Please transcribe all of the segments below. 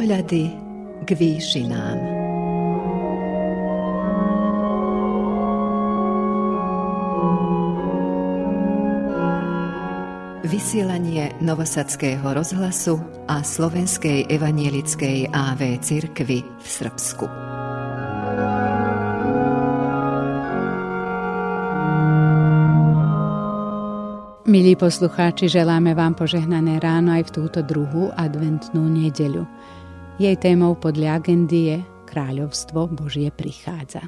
Pohľady k výšinám. Vysielanie Novosadského rozhlasu a Slovenskej evanielickej AV cirkvy v Srbsku. Milí poslucháči, želáme vám požehnané ráno aj v túto druhú adventnú nedeľu. Jej témou podľa agendy je Kráľovstvo Božie prichádza.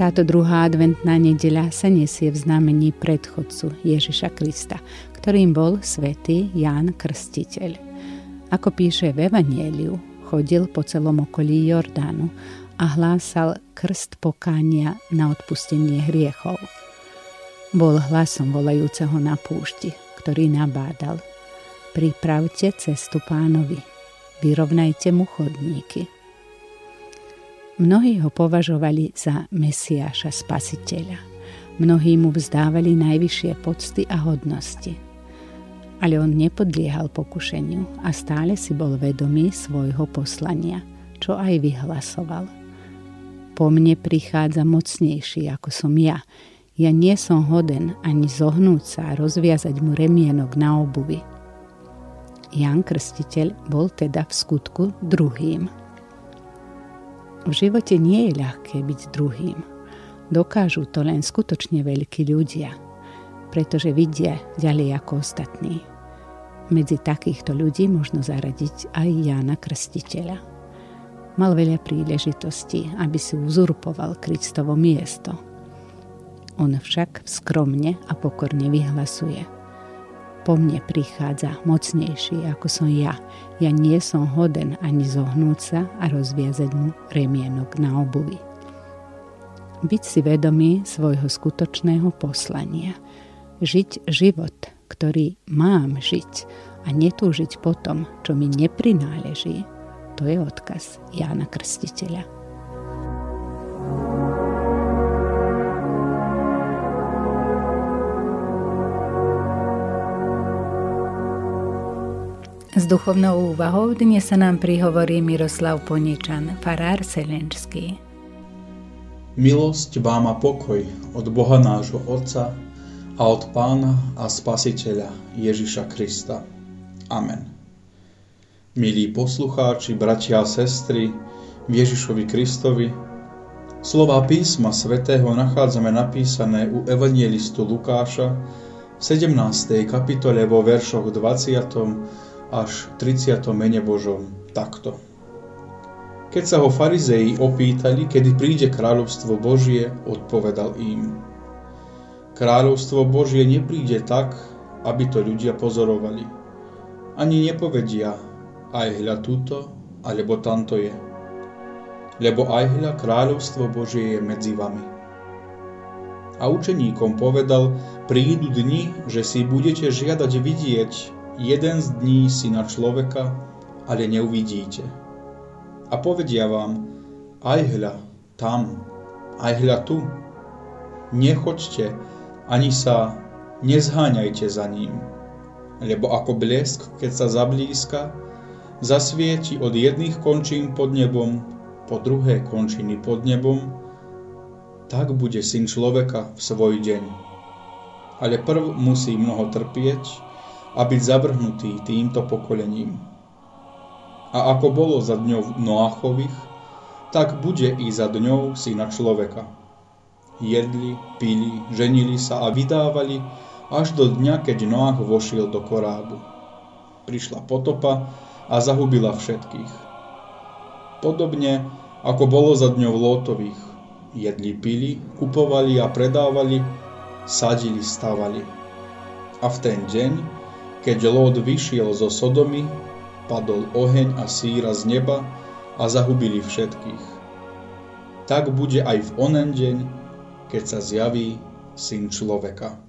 Táto druhá adventná nedeľa sa nesie v znamení predchodcu Ježiša Krista, ktorým bol svätý Ján Krstiteľ. Ako píše v Evanieliu, chodil po celom okolí Jordánu a hlásal krst pokánia na odpustenie hriechov. Bol hlasom volajúceho na púšti, ktorý nabádal. Pripravte cestu pánovi, vyrovnajte mu chodníky. Mnohí ho považovali za Mesiáša Spasiteľa. Mnohí mu vzdávali najvyššie pocty a hodnosti – ale on nepodliehal pokušeniu a stále si bol vedomý svojho poslania, čo aj vyhlasoval. Po mne prichádza mocnejší ako som ja. Ja nie som hoden ani zohnúť sa a rozviazať mu remienok na obuvi. Jan Krstiteľ bol teda v skutku druhým. V živote nie je ľahké byť druhým. Dokážu to len skutočne veľkí ľudia – pretože vidia ďalej ako ostatní. Medzi takýchto ľudí možno zaradiť aj Jána Krstiteľa. Mal veľa príležitostí, aby si uzurpoval Kristovo miesto. On však skromne a pokorne vyhlasuje. Po mne prichádza mocnejší ako som ja. Ja nie som hoden ani zohnúť sa a rozviazať mu remienok na obuvi. Byť si vedomý svojho skutočného poslania – žiť život, ktorý mám žiť a netúžiť po tom, čo mi neprináleží, to je odkaz Jána Krstiteľa. S duchovnou úvahou dnes sa nám prihovorí Miroslav Poničan, farár Selenčský. Milosť vám a pokoj od Boha nášho Otca a od Pána a Spasiteľa Ježiša Krista. Amen. Milí poslucháči, bratia a sestry, Ježišovi Kristovi, slova písma svätého nachádzame napísané u evangelistu Lukáša v 17. kapitole vo veršoch 20. až 30. mene Božom takto. Keď sa ho farizei opýtali, kedy príde kráľovstvo Božie, odpovedal im – Kráľovstvo Božie nepríde tak, aby to ľudia pozorovali. Ani nepovedia, aj hľa túto, alebo tamto je. Lebo aj hľa kráľovstvo Božie je medzi vami. A učeníkom povedal, prídu dni, že si budete žiadať vidieť jeden z dní syna človeka, ale neuvidíte. A povedia vám, aj hľa, tam, aj hľa tu. Nechoďte, ani sa nezháňajte za ním, lebo ako blesk, keď sa zablízka, zasvieti od jedných končín pod nebom po druhé končiny pod nebom, tak bude syn človeka v svoj deň. Ale prv musí mnoho trpieť a byť zavrhnutý týmto pokolením. A ako bolo za dňou Noachových, tak bude i za dňou syna človeka jedli, pili, ženili sa a vydávali až do dňa, keď Noach vošiel do korábu. Prišla potopa a zahubila všetkých. Podobne ako bolo za dňov Lótových. Jedli, pili, kupovali a predávali, sadili, stavali. A v ten deň, keď Lót vyšiel zo Sodomy, padol oheň a síra z neba a zahubili všetkých. Tak bude aj v onen deň, keď sa zjaví Syn človeka.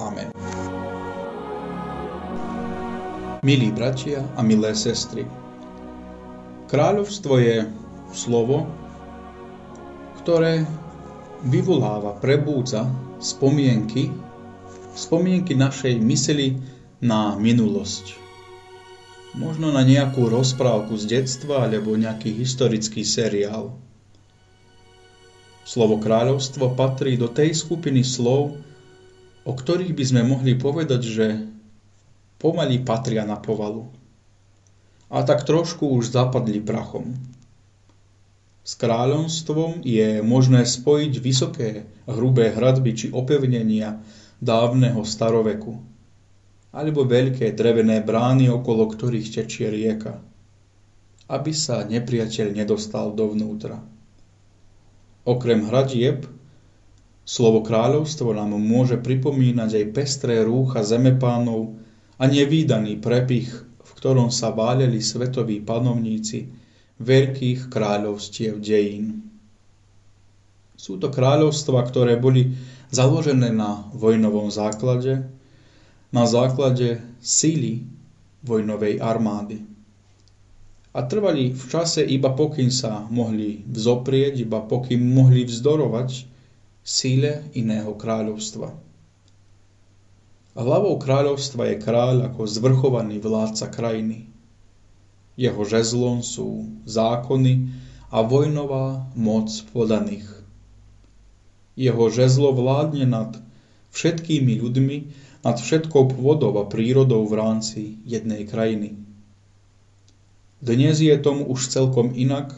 Amen. Milí bratia a milé sestry, kráľovstvo je slovo, ktoré vyvoláva, prebúdza spomienky, spomienky našej mysli na minulosť. Možno na nejakú rozprávku z detstva alebo nejaký historický seriál. Slovo kráľovstvo patrí do tej skupiny slov, o ktorých by sme mohli povedať, že pomaly patria na povalu. A tak trošku už zapadli prachom. S kráľovstvom je možné spojiť vysoké, hrubé hradby či opevnenia dávneho staroveku, alebo veľké drevené brány, okolo ktorých tečie rieka, aby sa nepriateľ nedostal dovnútra. Okrem hradieb, slovo kráľovstvo nám môže pripomínať aj pestré rúcha zemepánov a nevýdaný prepich, v ktorom sa váleli svetoví panovníci, veľkých kráľovstiev dejín. Sú to kráľovstva, ktoré boli založené na vojnovom základe, na základe síly vojnovej armády. A trvali v čase iba pokým sa mohli vzoprieť, iba pokým mohli vzdorovať síle iného kráľovstva. Hlavou kráľovstva je kráľ ako zvrchovaný vládca krajiny. Jeho žezlom sú zákony a vojnová moc podaných. Jeho žezlo vládne nad všetkými ľuďmi, nad všetkou pôdou a prírodou v rámci jednej krajiny. Dnes je tomu už celkom inak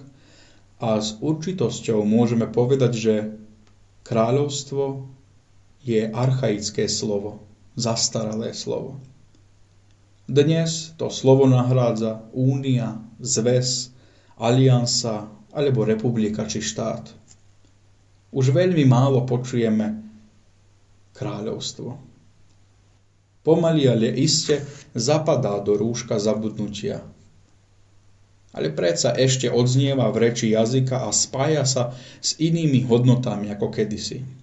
a s určitosťou môžeme povedať, že kráľovstvo je archaické slovo, zastaralé slovo. Dnes to slovo nahrádza únia, zväz, aliansa alebo republika či štát. Už veľmi málo počujeme kráľovstvo. Pomaly, ale iste zapadá do rúška zabudnutia. Ale predsa ešte odznieva v reči jazyka a spája sa s inými hodnotami ako kedysi.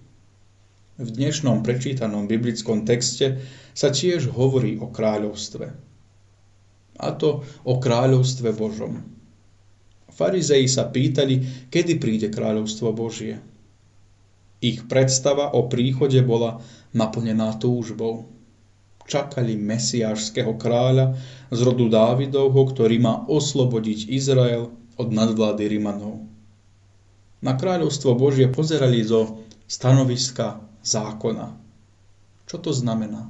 V dnešnom prečítanom biblickom texte sa tiež hovorí o kráľovstve. A to o kráľovstve Božom. Farizei sa pýtali, kedy príde kráľovstvo Božie. Ich predstava o príchode bola naplnená túžbou. Čakali mesiášského kráľa z rodu Dávidovho, ktorý má oslobodiť Izrael od nadvlády Rimanov. Na kráľovstvo Božie pozerali zo stanoviska zákona. Čo to znamená?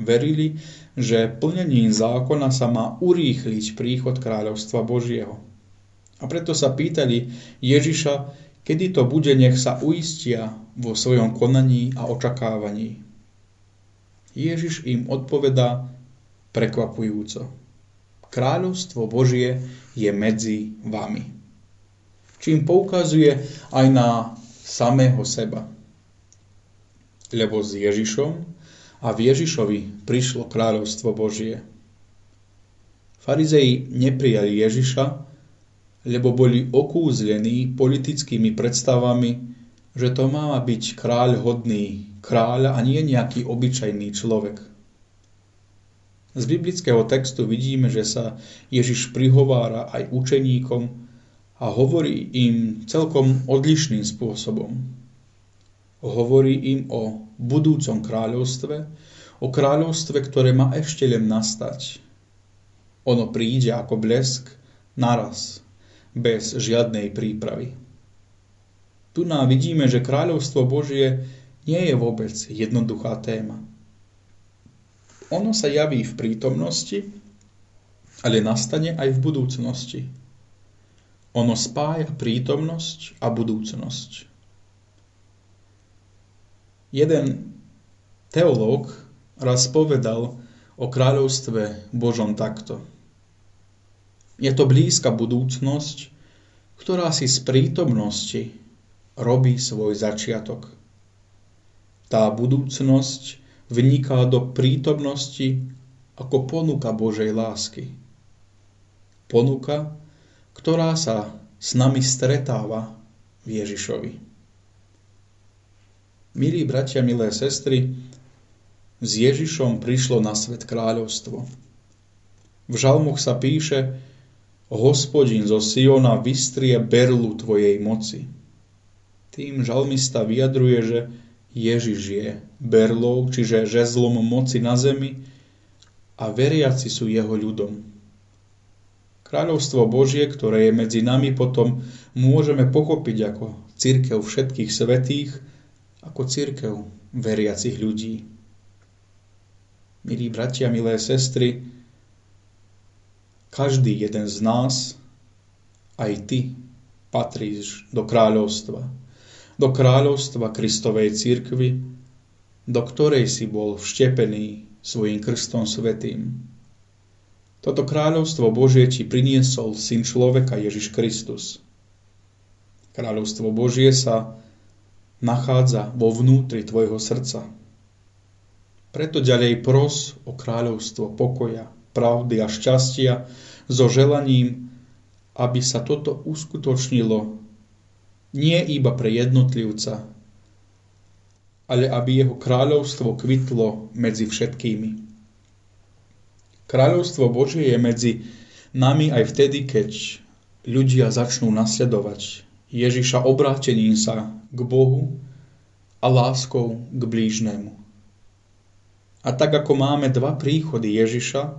Verili, že plnením zákona sa má urýchliť príchod kráľovstva Božieho. A preto sa pýtali Ježiša, kedy to bude, nech sa uistia vo svojom konaní a očakávaní. Ježiš im odpovedá prekvapujúco. Kráľovstvo Božie je medzi vami. Čím poukazuje aj na samého seba lebo s Ježišom a v Ježišovi prišlo kráľovstvo Božie. Farizei neprijali Ježiša, lebo boli okúzlení politickými predstavami, že to má byť kráľ hodný kráľa a nie nejaký obyčajný človek. Z biblického textu vidíme, že sa Ježiš prihovára aj učeníkom a hovorí im celkom odlišným spôsobom. Hovorí im o budúcom kráľovstve, o kráľovstve, ktoré má ešte len nastať. Ono príde ako blesk naraz, bez žiadnej prípravy. Tu nám vidíme, že kráľovstvo Božie nie je vôbec jednoduchá téma. Ono sa javí v prítomnosti, ale nastane aj v budúcnosti. Ono spája prítomnosť a budúcnosť. Jeden teológ raz povedal o kráľovstve Božom takto. Je to blízka budúcnosť, ktorá si z prítomnosti robí svoj začiatok. Tá budúcnosť vniká do prítomnosti ako ponuka Božej lásky. Ponuka, ktorá sa s nami stretáva v Ježišovi. Milí bratia, milé sestry, s Ježišom prišlo na svet kráľovstvo. V žalmoch sa píše Hospodin zo Siona vystrie berlu tvojej moci. Tým žalmista vyjadruje, že Ježiš je berlou, čiže žezlom moci na zemi a veriaci sú jeho ľudom. Kráľovstvo Božie, ktoré je medzi nami, potom môžeme pochopiť ako církev všetkých svetých, ako církev veriacich ľudí. Milí bratia, milé sestry, každý jeden z nás, aj ty, patríš do kráľovstva. Do kráľovstva Kristovej církvy, do ktorej si bol vštepený svojim krstom svetým. Toto kráľovstvo Božie ti priniesol Syn človeka Ježiš Kristus. Kráľovstvo Božie sa nachádza vo vnútri tvojho srdca. Preto ďalej pros o kráľovstvo pokoja, pravdy a šťastia so želaním, aby sa toto uskutočnilo nie iba pre jednotlivca, ale aby jeho kráľovstvo kvitlo medzi všetkými. Kráľovstvo Božie je medzi nami aj vtedy, keď ľudia začnú nasledovať Ježiša obrátením sa k Bohu a láskou k blížnemu. A tak ako máme dva príchody Ježiša,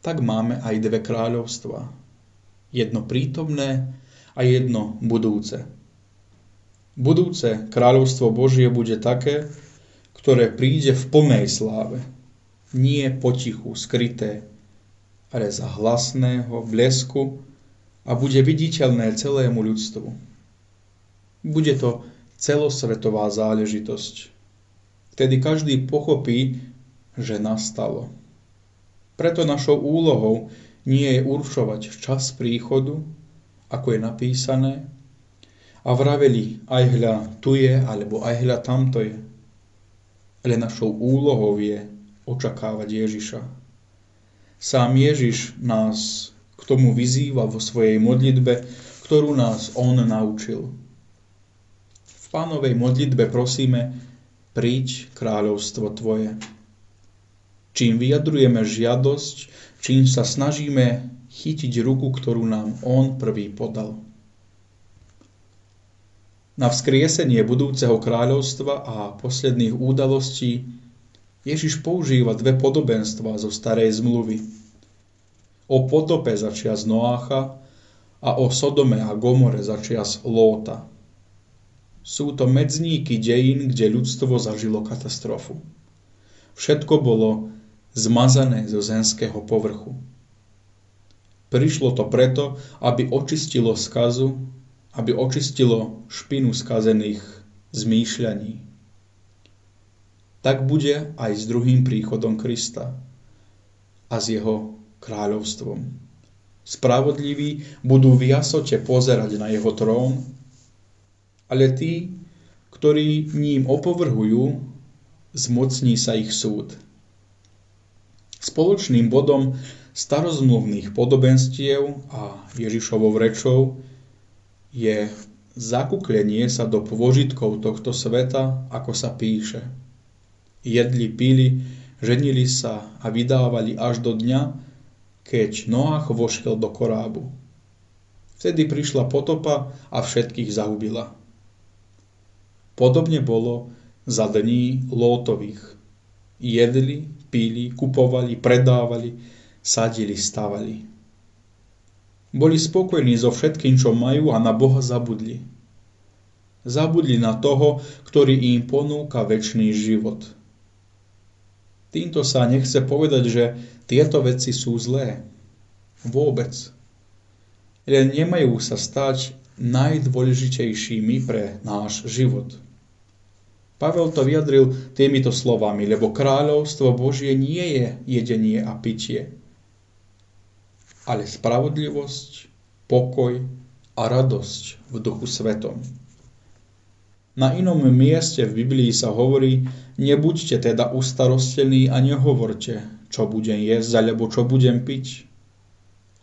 tak máme aj dve kráľovstva. Jedno prítomné a jedno budúce. Budúce kráľovstvo Božie bude také, ktoré príde v plnej sláve, nie potichu, skryté, ale za hlasného blesku a bude viditeľné celému ľudstvu. Bude to celosvetová záležitosť. Vtedy každý pochopí, že nastalo. Preto našou úlohou nie je určovať čas príchodu, ako je napísané, a vraveli, aj hľa tu je, alebo aj hľa tamto je. Ale našou úlohou je očakávať Ježiša. Sám Ježiš nás k tomu vyzýva vo svojej modlitbe, ktorú nás On naučil. Pánovej modlitbe prosíme, príď kráľovstvo Tvoje. Čím vyjadrujeme žiadosť, čím sa snažíme chytiť ruku, ktorú nám On prvý podal. Na vzkriesenie budúceho kráľovstva a posledných udalostí Ježiš používa dve podobenstva zo starej zmluvy. O potope začias Noácha a o Sodome a Gomore začias Lóta. Sú to medzníky dejín, kde ľudstvo zažilo katastrofu. Všetko bolo zmazané zo zemského povrchu. Prišlo to preto, aby očistilo skazu, aby očistilo špinu skazených zmýšľaní tak bude aj s druhým príchodom Krista a s jeho kráľovstvom. Spravodliví budú v jasote pozerať na jeho trón, ale tí, ktorí ním opovrhujú, zmocní sa ich súd. Spoločným bodom starozmluvných podobenstiev a Ježišovou rečou je zakuklenie sa do pôžitkov tohto sveta, ako sa píše – jedli, pili, ženili sa a vydávali až do dňa, keď Noach vošiel do korábu. Vtedy prišla potopa a všetkých zahubila. Podobne bolo za dní Lótových. Jedli, pili, kupovali, predávali, sadili, stavali. Boli spokojní so všetkým, čo majú a na Boha zabudli. Zabudli na toho, ktorý im ponúka väčší život – Týmto sa nechce povedať, že tieto veci sú zlé. Vôbec. Len nemajú sa stať najdôležitejšími pre náš život. Pavel to vyjadril týmito slovami, lebo kráľovstvo Božie nie je jedenie a pitie, ale spravodlivosť, pokoj a radosť v duchu svetom. Na inom mieste v Biblii sa hovorí, nebuďte teda ustarostení a nehovorte, čo budem jesť, alebo čo budem piť,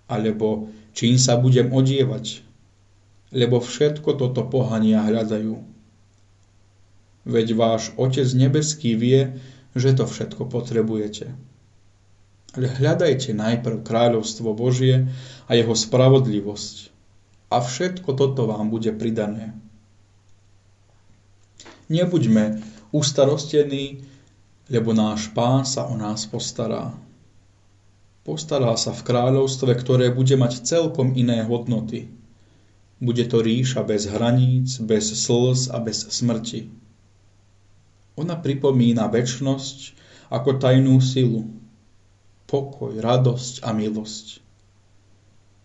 alebo čím sa budem odievať, lebo všetko toto pohania hľadajú. Veď váš Otec nebeský vie, že to všetko potrebujete. Hľadajte najprv kráľovstvo Božie a jeho spravodlivosť. A všetko toto vám bude pridané. Nebuďme ustarostení, lebo náš pán sa o nás postará. Postará sa v kráľovstve, ktoré bude mať celkom iné hodnoty. Bude to ríša bez hraníc, bez slz a bez smrti. Ona pripomína väčnosť ako tajnú silu, pokoj, radosť a milosť.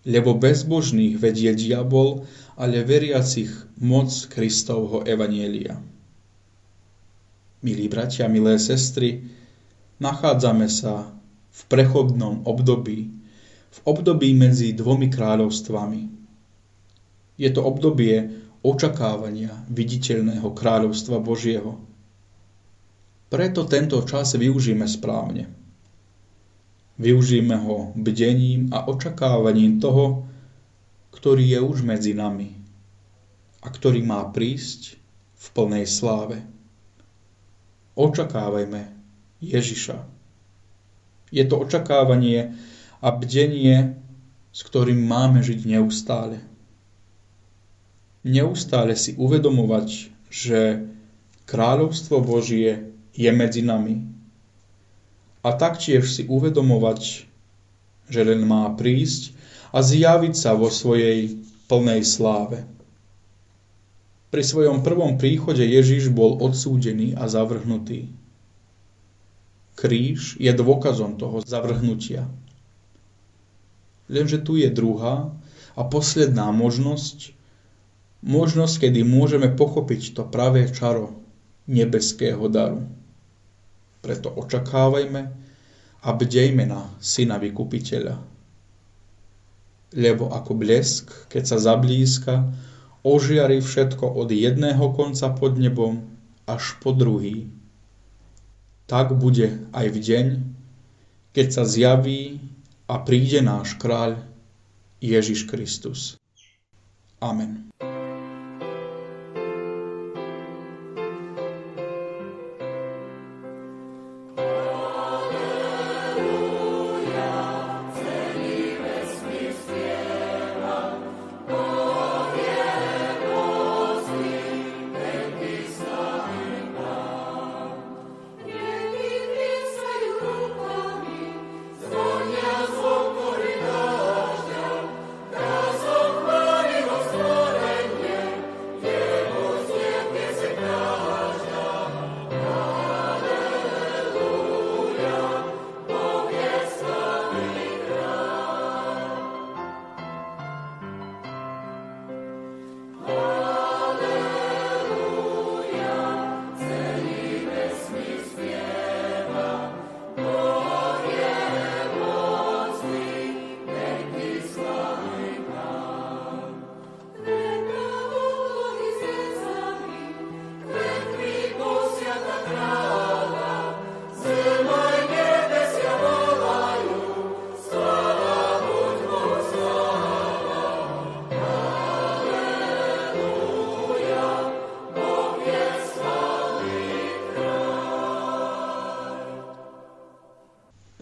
Lebo bezbožných vedie diabol, ale veriacich moc Kristovho Evanielia. Milí bratia, milé sestry, nachádzame sa v prechodnom období, v období medzi dvomi kráľovstvami. Je to obdobie očakávania viditeľného kráľovstva Božieho. Preto tento čas využíme správne. Využíme ho bdením a očakávaním toho, ktorý je už medzi nami a ktorý má prísť v plnej sláve. Očakávajme Ježiša. Je to očakávanie a bdenie, s ktorým máme žiť neustále. Neustále si uvedomovať, že kráľovstvo Božie je medzi nami. A taktiež si uvedomovať, že len má prísť a zjaviť sa vo svojej plnej sláve. Pri svojom prvom príchode Ježiš bol odsúdený a zavrhnutý. Kríž je dôkazom toho zavrhnutia. Lenže tu je druhá a posledná možnosť, možnosť, kedy môžeme pochopiť to pravé čaro nebeského daru. Preto očakávajme a bdejme na Syna Vykupiteľa. Lebo ako blesk, keď sa zablízka, ožiari všetko od jedného konca pod nebom až po druhý. Tak bude aj v deň, keď sa zjaví a príde náš kráľ Ježiš Kristus. Amen.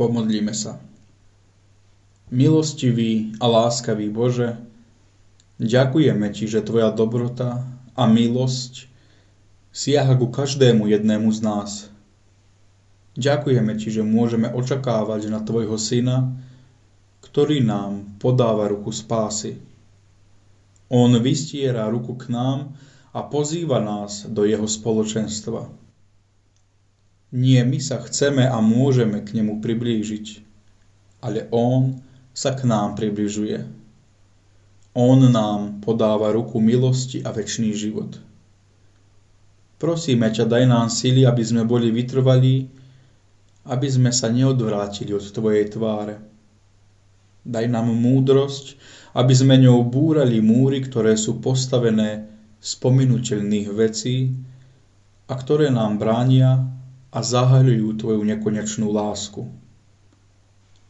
Pomodlíme sa. Milostivý a láskavý Bože, ďakujeme Ti, že Tvoja dobrota a milosť siaha ku každému jednému z nás. Ďakujeme Ti, že môžeme očakávať na Tvojho Syna, ktorý nám podáva ruku spásy. On vystiera ruku k nám a pozýva nás do jeho spoločenstva. Nie my sa chceme a môžeme k nemu priblížiť, ale on sa k nám približuje. On nám podáva ruku milosti a väčší život. Prosíme ťa, daj nám síly, aby sme boli vytrvalí, aby sme sa neodvrátili od Tvojej tváre. Daj nám múdrosť, aby sme ňou búrali múry, ktoré sú postavené z pominuteľných vecí a ktoré nám bránia a zahaľujú Tvoju nekonečnú lásku.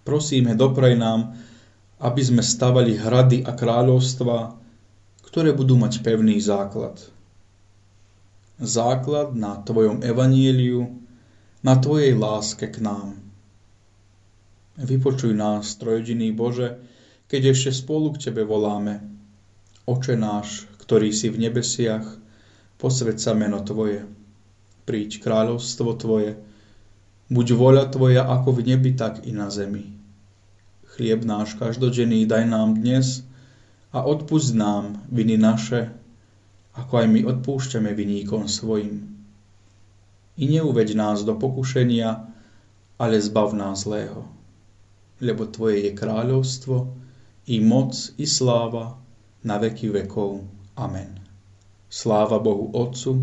Prosíme, dopraj nám, aby sme stavali hrady a kráľovstva, ktoré budú mať pevný základ. Základ na Tvojom evanieliu, na Tvojej láske k nám. Vypočuj nás, trojediný Bože, keď ešte spolu k Tebe voláme. Oče náš, ktorý si v nebesiach, posved meno Tvoje. Príď kráľovstvo Tvoje, buď voľa Tvoja ako v nebi, tak i na zemi. Chlieb náš každodenný daj nám dnes a odpust nám viny naše, ako aj my odpúšťame viníkom svojim. I neuveď nás do pokušenia, ale zbav nás zlého. Lebo Tvoje je kráľovstvo, i moc, i sláva, na veky vekov. Amen. Sláva Bohu Otcu,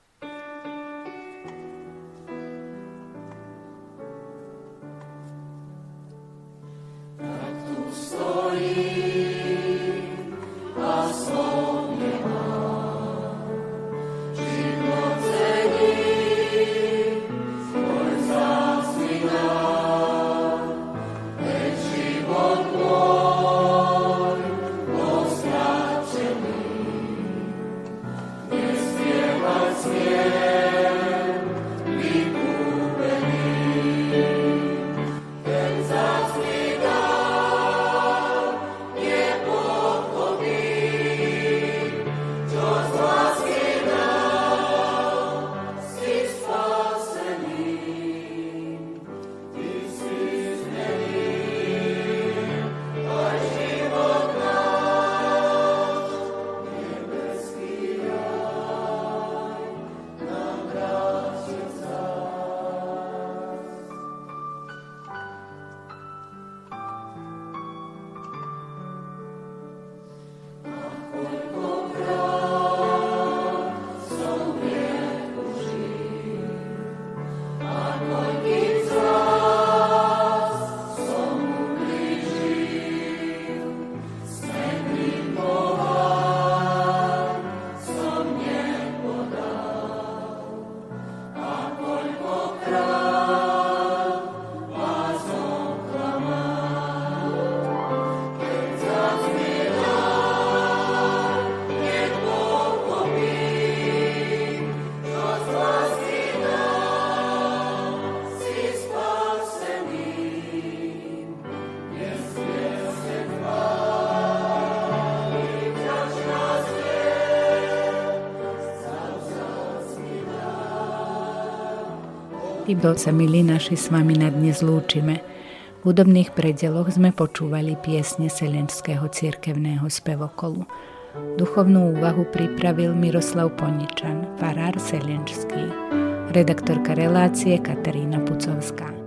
Týmto sa, milí naši, s vami na dnes lúčime. V údobných predeloch sme počúvali piesne Selenského cirkevného spevokolu. Duchovnú úvahu pripravil Miroslav Poničan, farár Selenský. Redaktorka relácie Katarína Pucovská.